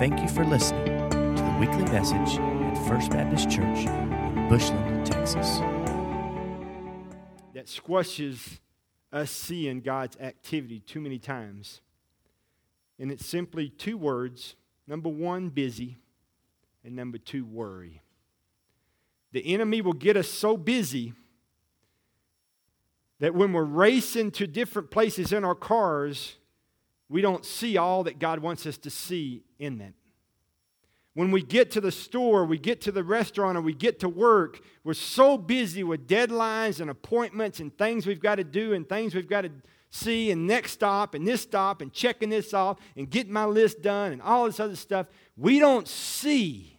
Thank you for listening to the weekly message at First Baptist Church in Bushland, Texas. that squashes us seeing God's activity too many times. And it's simply two words number one, busy, and number two, worry. The enemy will get us so busy that when we're racing to different places in our cars, we don't see all that God wants us to see in them. When we get to the store, we get to the restaurant, or we get to work, we're so busy with deadlines and appointments and things we've got to do and things we've got to see and next stop and this stop and checking this off and getting my list done and all this other stuff. We don't see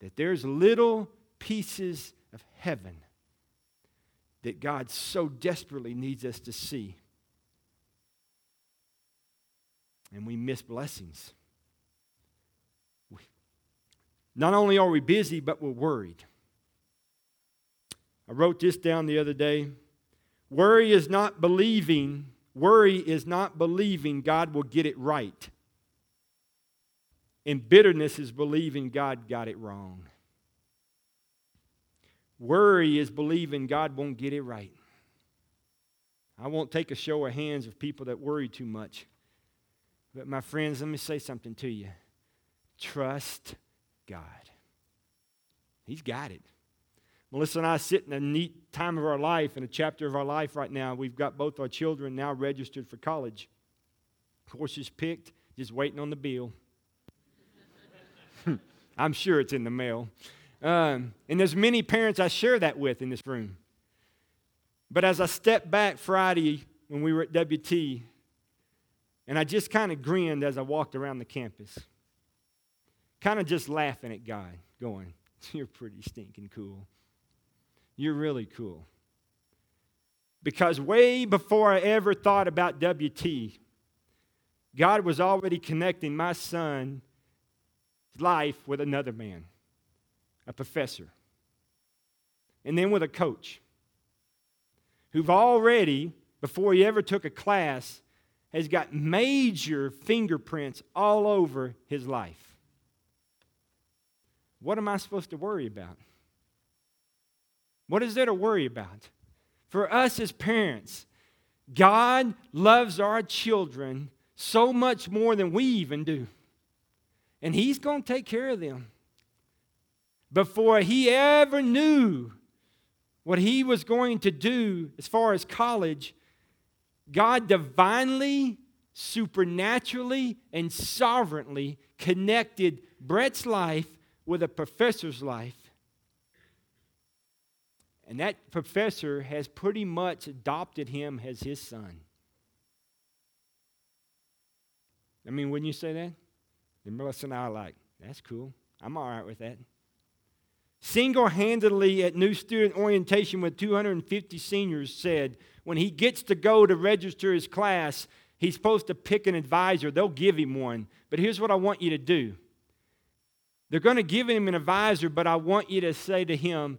that there's little pieces of heaven that God so desperately needs us to see. And we miss blessings. We- Not only are we busy, but we're worried. I wrote this down the other day. Worry is not believing, worry is not believing God will get it right. And bitterness is believing God got it wrong. Worry is believing God won't get it right. I won't take a show of hands of people that worry too much. But my friends, let me say something to you. Trust God. He's got it. Melissa and I sit in a neat time of our life, in a chapter of our life right now. We've got both our children now registered for college. Courses picked, just waiting on the bill. I'm sure it's in the mail. Um, and there's many parents I share that with in this room. But as I stepped back Friday when we were at WT, and I just kind of grinned as I walked around the campus, kind of just laughing at God, going, You're pretty stinking cool. You're really cool. Because way before I ever thought about WT, God was already connecting my son's life with another man, a professor, and then with a coach who've already, before he ever took a class, has got major fingerprints all over his life. What am I supposed to worry about? What is there to worry about? For us as parents, God loves our children so much more than we even do. And He's going to take care of them. Before He ever knew what He was going to do as far as college, God divinely, supernaturally, and sovereignly connected Brett's life with a professor's life. And that professor has pretty much adopted him as his son. I mean, wouldn't you say that? And Melissa and I are like, that's cool. I'm all right with that. Single handedly at new student orientation with 250 seniors said, when he gets to go to register his class, he's supposed to pick an advisor. They'll give him one. But here's what I want you to do they're going to give him an advisor, but I want you to say to him,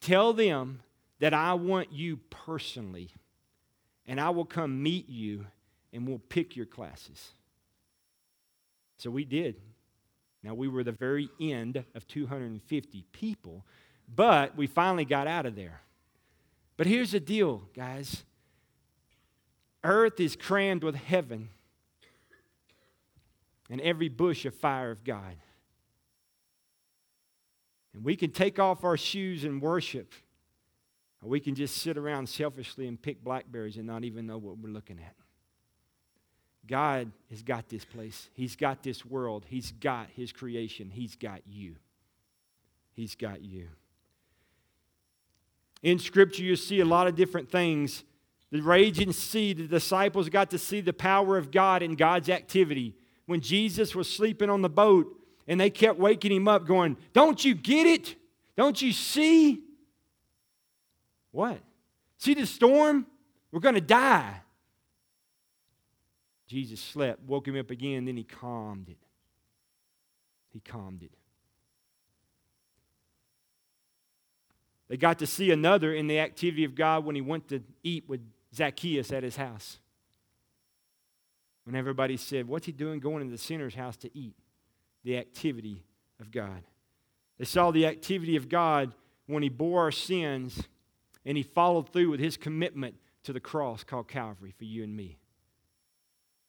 Tell them that I want you personally, and I will come meet you and we'll pick your classes. So we did. Now, we were the very end of 250 people, but we finally got out of there. But here's the deal, guys earth is crammed with heaven, and every bush a fire of God. And we can take off our shoes and worship, or we can just sit around selfishly and pick blackberries and not even know what we're looking at. God has got this place. He's got this world. He's got His creation. He's got you. He's got you. In Scripture, you see a lot of different things. The raging sea, the disciples got to see the power of God in God's activity. When Jesus was sleeping on the boat, and they kept waking him up, going, Don't you get it? Don't you see? What? See the storm? We're going to die. Jesus slept, woke him up again, then he calmed it. He calmed it. They got to see another in the activity of God when he went to eat with Zacchaeus at his house. when everybody said, What's he doing going into the sinner's house to eat? The activity of God. They saw the activity of God when he bore our sins and he followed through with his commitment to the cross called Calvary for you and me.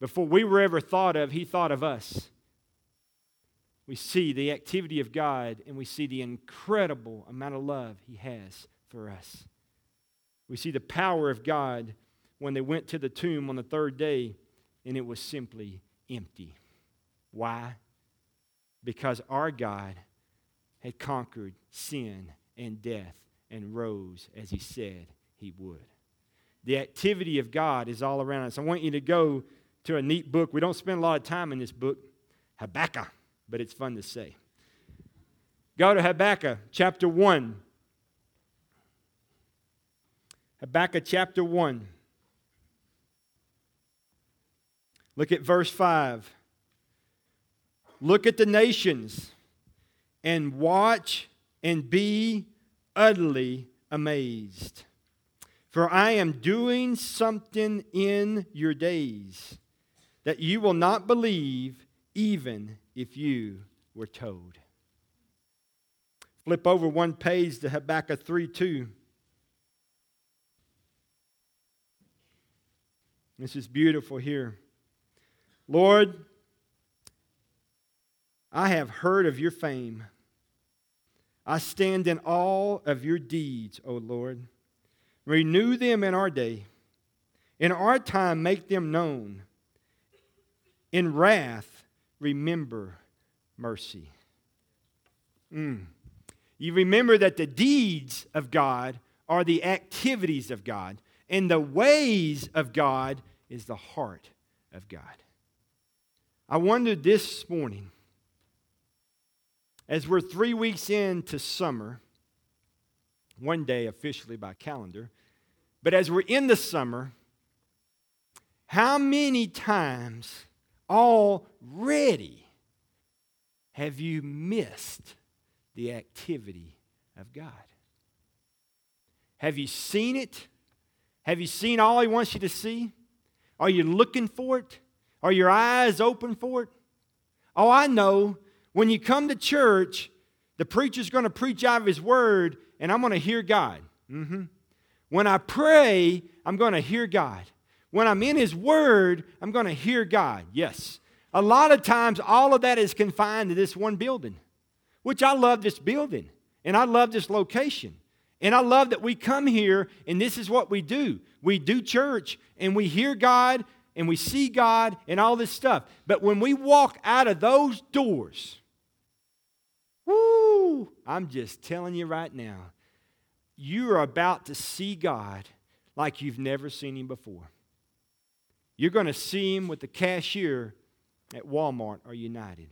Before we were ever thought of, he thought of us. We see the activity of God and we see the incredible amount of love he has for us. We see the power of God when they went to the tomb on the third day and it was simply empty. Why? Because our God had conquered sin and death and rose as he said he would. The activity of God is all around us. I want you to go to a neat book. We don't spend a lot of time in this book, Habakkuk, but it's fun to say. Go to Habakkuk chapter 1. Habakkuk chapter 1. Look at verse 5. Look at the nations and watch and be utterly amazed. For I am doing something in your days that you will not believe, even if you were told. Flip over one page to Habakkuk 3 2. This is beautiful here. Lord, I have heard of your fame. I stand in awe of your deeds, O Lord. Renew them in our day. In our time, make them known. In wrath, remember mercy. Mm. You remember that the deeds of God are the activities of God, and the ways of God is the heart of God. I wondered this morning, as we're three weeks into summer, one day officially by calendar, but as we're in the summer, how many times already have you missed the activity of God? Have you seen it? Have you seen all He wants you to see? Are you looking for it? Are your eyes open for it? Oh, I know. When you come to church, the preacher's going to preach out of his word, and I'm going to hear God. Mm-hmm. When I pray, I'm going to hear God. When I'm in his word, I'm going to hear God. Yes. A lot of times, all of that is confined to this one building, which I love this building, and I love this location. And I love that we come here and this is what we do. We do church and we hear God and we see God and all this stuff. But when we walk out of those doors, whoo, I'm just telling you right now, you are about to see God like you've never seen him before. You're going to see him with the cashier at Walmart or United.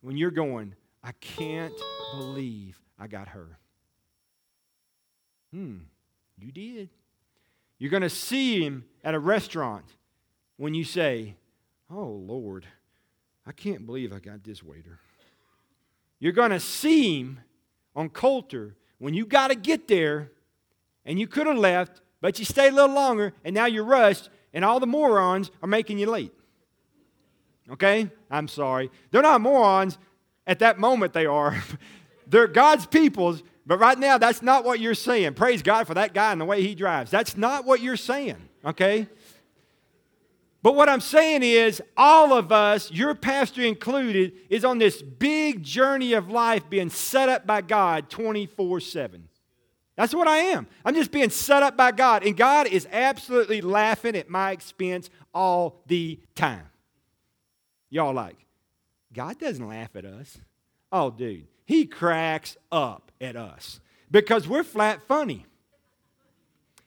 When you're going, I can't believe I got her. Hmm, you did. You're going to see him at a restaurant when you say, Oh, Lord, I can't believe I got this waiter. You're going to see him on Coulter when you got to get there and you could have left, but you stayed a little longer and now you're rushed and all the morons are making you late. Okay? I'm sorry. They're not morons. At that moment, they are. They're God's peoples, but right now, that's not what you're saying. Praise God for that guy and the way he drives. That's not what you're saying, okay? But what I'm saying is, all of us, your pastor included, is on this big journey of life being set up by God 24 7. That's what I am. I'm just being set up by God. And God is absolutely laughing at my expense all the time. Y'all like, God doesn't laugh at us. Oh, dude, He cracks up at us because we're flat funny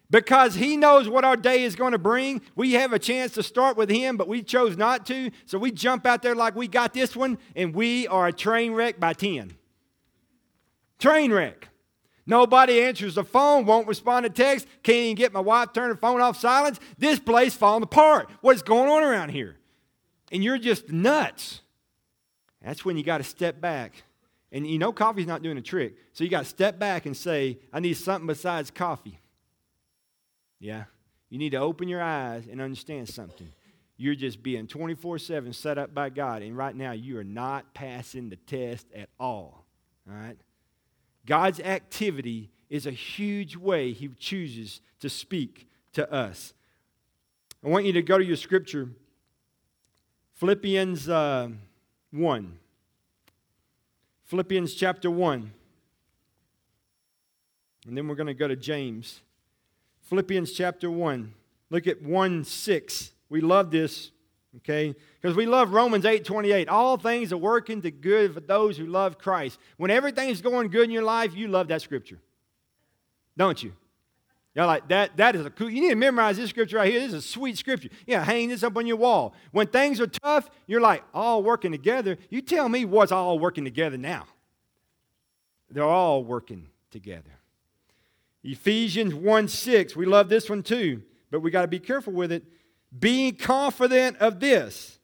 because he knows what our day is going to bring. We have a chance to start with him, but we chose not to. So we jump out there like we got this one, and we are a train wreck by 10. Train wreck. Nobody answers the phone, won't respond to text, can't even get my wife turn the phone off silence. This place falling apart. What's going on around here? And you're just nuts. That's when you got to step back. And you know coffee's not doing a trick. So you got to step back and say, I need something besides coffee. Yeah. You need to open your eyes and understand something. you're just being 24 7 set up by God. And right now, you are not passing the test at all. All right? God's activity is a huge way He chooses to speak to us. I want you to go to your scripture, Philippians uh, 1. Philippians chapter 1. And then we're going to go to James. Philippians chapter 1. Look at 1 6. We love this, okay? Because we love Romans 8 28. All things are working to good for those who love Christ. When everything's going good in your life, you love that scripture. Don't you? You're like, that, that is a cool, you need to memorize this scripture right here. This is a sweet scripture. Yeah, hang this up on your wall. When things are tough, you're like, all working together. You tell me what's all working together now. They're all working together. Ephesians 1 6, we love this one too, but we got to be careful with it. Being confident of this,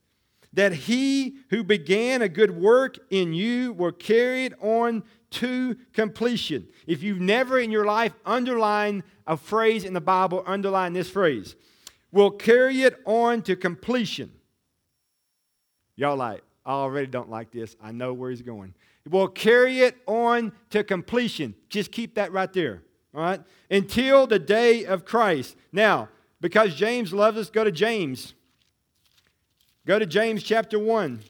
that he who began a good work in you will carry it on to completion. If you've never in your life underlined a phrase in the Bible, underline this phrase will carry it on to completion. Y'all like, I already don't like this. I know where he's going. Will carry it on to completion. Just keep that right there. All right? Until the day of Christ. Now, because James loves us, go to James. Go to James chapter 1.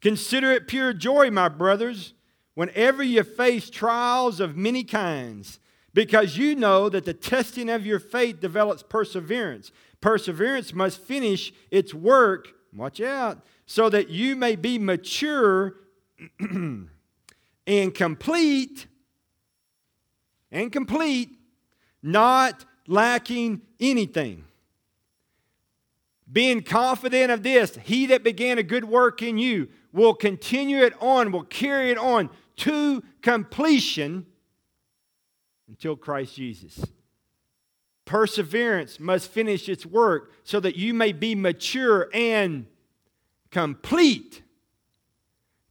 Consider it pure joy, my brothers, whenever you face trials of many kinds, because you know that the testing of your faith develops perseverance. Perseverance must finish its work, watch out, so that you may be mature and complete and complete, not lacking anything. Being confident of this, he that began a good work in you will continue it on, will carry it on to completion until Christ Jesus. Perseverance must finish its work so that you may be mature and complete.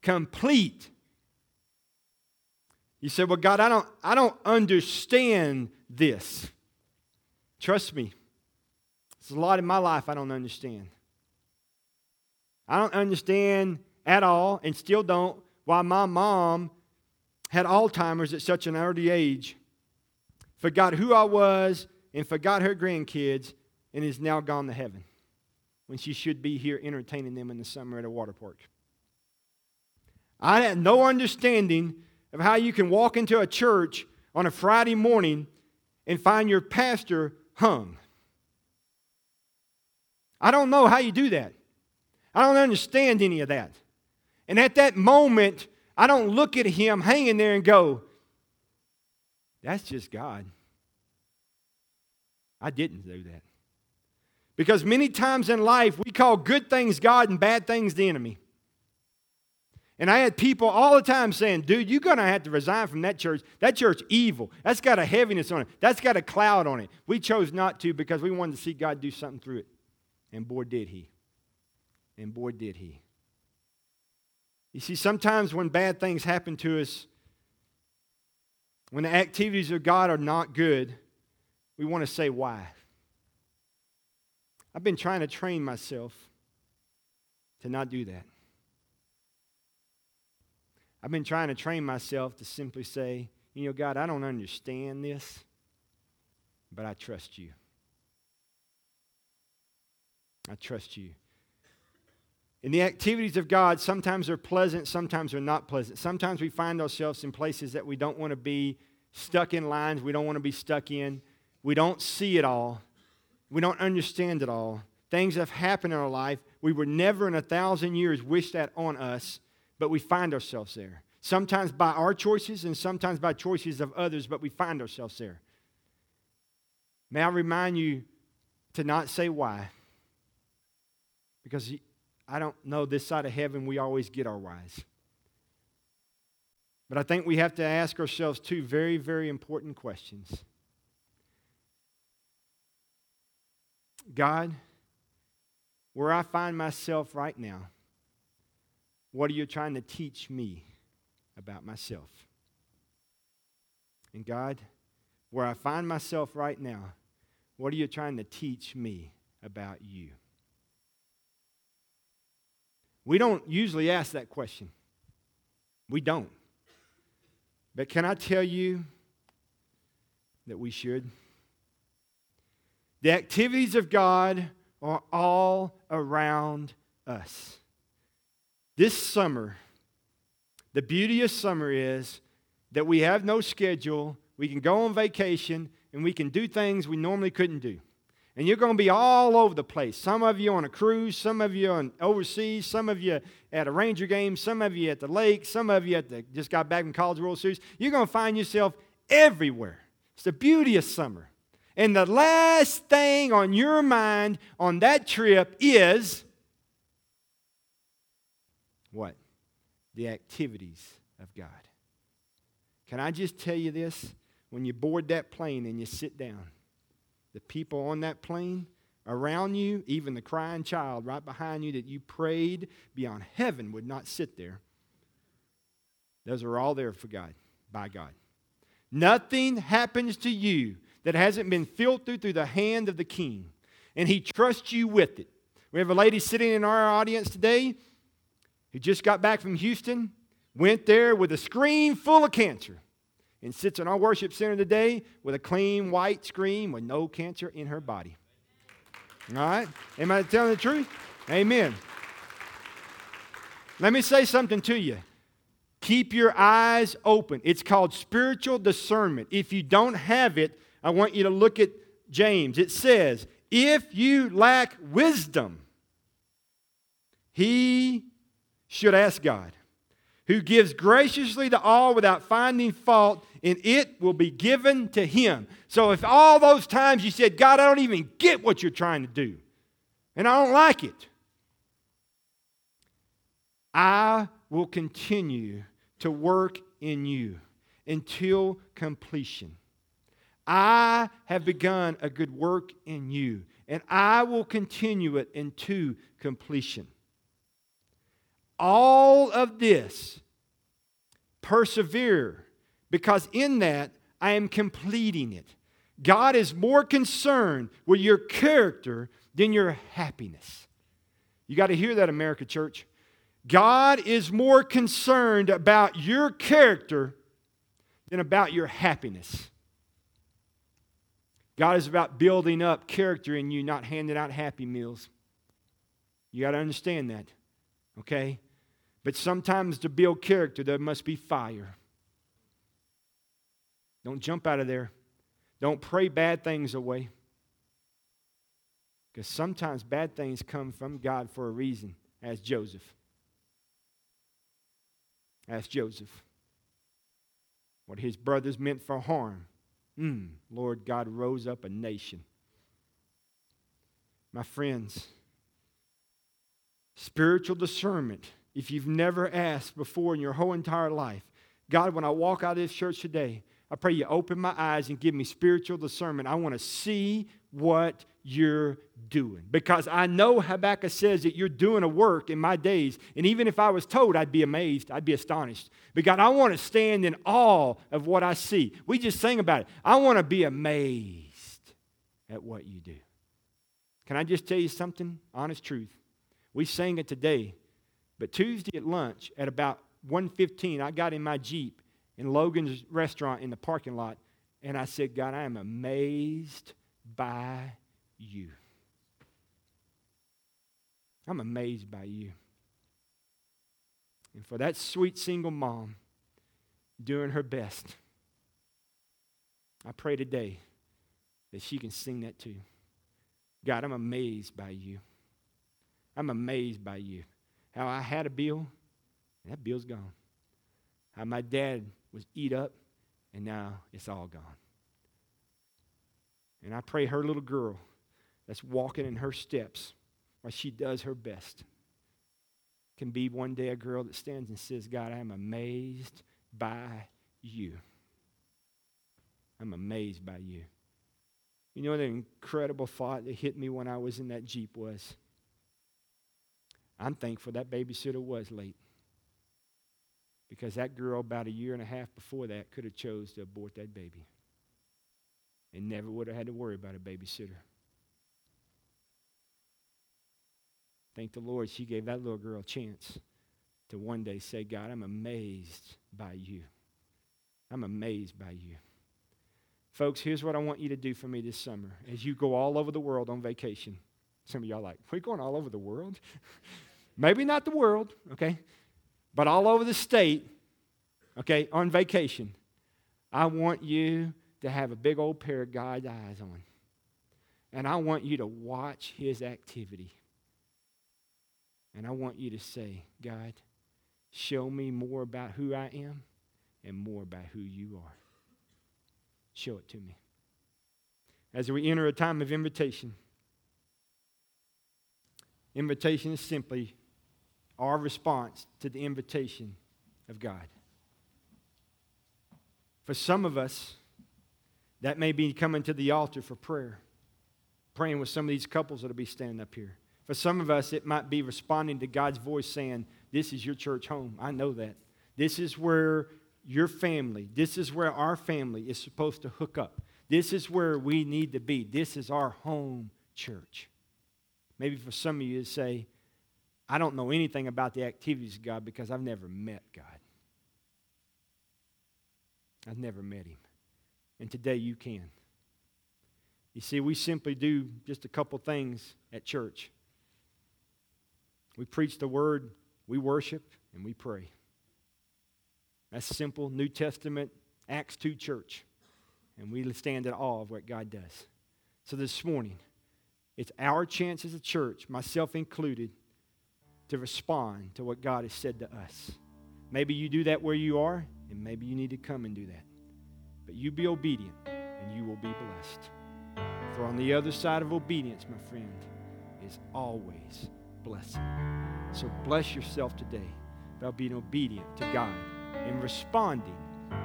Complete. You say, Well, God, I don't, I don't understand this. Trust me, there's a lot in my life I don't understand. I don't understand at all, and still don't, why my mom had Alzheimer's at such an early age, forgot who I was, and forgot her grandkids, and is now gone to heaven when she should be here entertaining them in the summer at a water park. I had no understanding of how you can walk into a church on a Friday morning and find your pastor hung. I don't know how you do that. I don't understand any of that. And at that moment, I don't look at him hanging there and go, that's just God. I didn't do that. Because many times in life, we call good things God and bad things the enemy. And I had people all the time saying, dude, you're going to have to resign from that church. That church evil. That's got a heaviness on it. That's got a cloud on it. We chose not to because we wanted to see God do something through it. And boy, did he. And boy, did he. You see, sometimes when bad things happen to us, when the activities of God are not good, we want to say why. I've been trying to train myself to not do that. I've been trying to train myself to simply say, you know, God, I don't understand this, but I trust you. I trust you. And the activities of God, sometimes they're pleasant, sometimes they're not pleasant. Sometimes we find ourselves in places that we don't want to be stuck in lines we don't want to be stuck in. We don't see it all. We don't understand it all. Things have happened in our life. We would never in a thousand years wish that on us but we find ourselves there. Sometimes by our choices and sometimes by choices of others, but we find ourselves there. May I remind you to not say why? Because I don't know this side of heaven, we always get our whys. But I think we have to ask ourselves two very, very important questions. God, where I find myself right now, what are you trying to teach me about myself? And God, where I find myself right now, what are you trying to teach me about you? We don't usually ask that question. We don't. But can I tell you that we should? The activities of God are all around us. This summer, the beauty of summer is that we have no schedule, we can go on vacation, and we can do things we normally couldn't do. And you're going to be all over the place. Some of you on a cruise, some of you on overseas, some of you at a Ranger game, some of you at the lake, some of you at the just got back from College World Series. You're going to find yourself everywhere. It's the beauty of summer. And the last thing on your mind on that trip is what? The activities of God. Can I just tell you this? When you board that plane and you sit down, the people on that plane around you, even the crying child right behind you that you prayed beyond heaven would not sit there, those are all there for God, by God. Nothing happens to you that hasn't been filtered through the hand of the king, and he trusts you with it. We have a lady sitting in our audience today who just got back from Houston, went there with a screen full of cancer and sits in our worship center today with a clean white screen with no cancer in her body. All right? Am I telling the truth? Amen. Let me say something to you. Keep your eyes open. It's called spiritual discernment. If you don't have it, I want you to look at James. It says, If you lack wisdom, he should ask God who gives graciously to all without finding fault, and it will be given to him. So, if all those times you said, God, I don't even get what you're trying to do, and I don't like it, I will continue to work in you until completion. I have begun a good work in you, and I will continue it into completion all of this, persevere, because in that I am completing it. God is more concerned with your character than your happiness. You got to hear that, America Church. God is more concerned about your character than about your happiness. God is about building up character in you, not handing out happy meals. You got to understand that, okay? But sometimes to build character, there must be fire. Don't jump out of there. Don't pray bad things away. Because sometimes bad things come from God for a reason, as Joseph. As Joseph. What his brothers meant for harm. Mm, Lord God rose up a nation. My friends, spiritual discernment if you've never asked before in your whole entire life, God, when I walk out of this church today, I pray you open my eyes and give me spiritual discernment. I want to see what you're doing. Because I know Habakkuk says that you're doing a work in my days. And even if I was told, I'd be amazed, I'd be astonished. But God, I want to stand in awe of what I see. We just sang about it. I want to be amazed at what you do. Can I just tell you something? Honest truth. We sang it today. But Tuesday at lunch at about 1:15, I got in my Jeep in Logan's restaurant in the parking lot, and I said, God, I am amazed by you. I'm amazed by you. And for that sweet single mom doing her best, I pray today that she can sing that too. God, I'm amazed by you. I'm amazed by you. How I had a bill, and that bill's gone. How my dad was eat up, and now it's all gone. And I pray her little girl that's walking in her steps while she does her best can be one day a girl that stands and says, God, I am amazed by you. I'm amazed by you. You know, the incredible thought that hit me when I was in that Jeep was I'm thankful that babysitter was late. Because that girl, about a year and a half before that, could have chose to abort that baby. And never would have had to worry about a babysitter. Thank the Lord she gave that little girl a chance to one day say, God, I'm amazed by you. I'm amazed by you. Folks, here's what I want you to do for me this summer as you go all over the world on vacation. Some of y'all like, we're going all over the world? Maybe not the world, okay? But all over the state, okay, on vacation. I want you to have a big old pair of God's eyes on. And I want you to watch his activity. And I want you to say, God, show me more about who I am and more about who you are. Show it to me. As we enter a time of invitation, invitation is simply our response to the invitation of God. For some of us, that may be coming to the altar for prayer, praying with some of these couples that'll be standing up here. For some of us, it might be responding to God's voice saying, This is your church home. I know that. This is where your family, this is where our family is supposed to hook up. This is where we need to be. This is our home church. Maybe for some of you to say, I don't know anything about the activities of God because I've never met God. I've never met Him. And today you can. You see, we simply do just a couple things at church. We preach the word, we worship, and we pray. That's simple New Testament, Acts 2 church. And we stand in awe of what God does. So this morning, it's our chance as a church, myself included, to respond to what God has said to us. Maybe you do that where you are, and maybe you need to come and do that. But you be obedient, and you will be blessed. For on the other side of obedience, my friend, is always blessing. So bless yourself today by being obedient to God and responding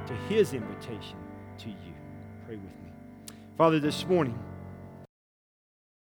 to His invitation to you. Pray with me. Father, this morning,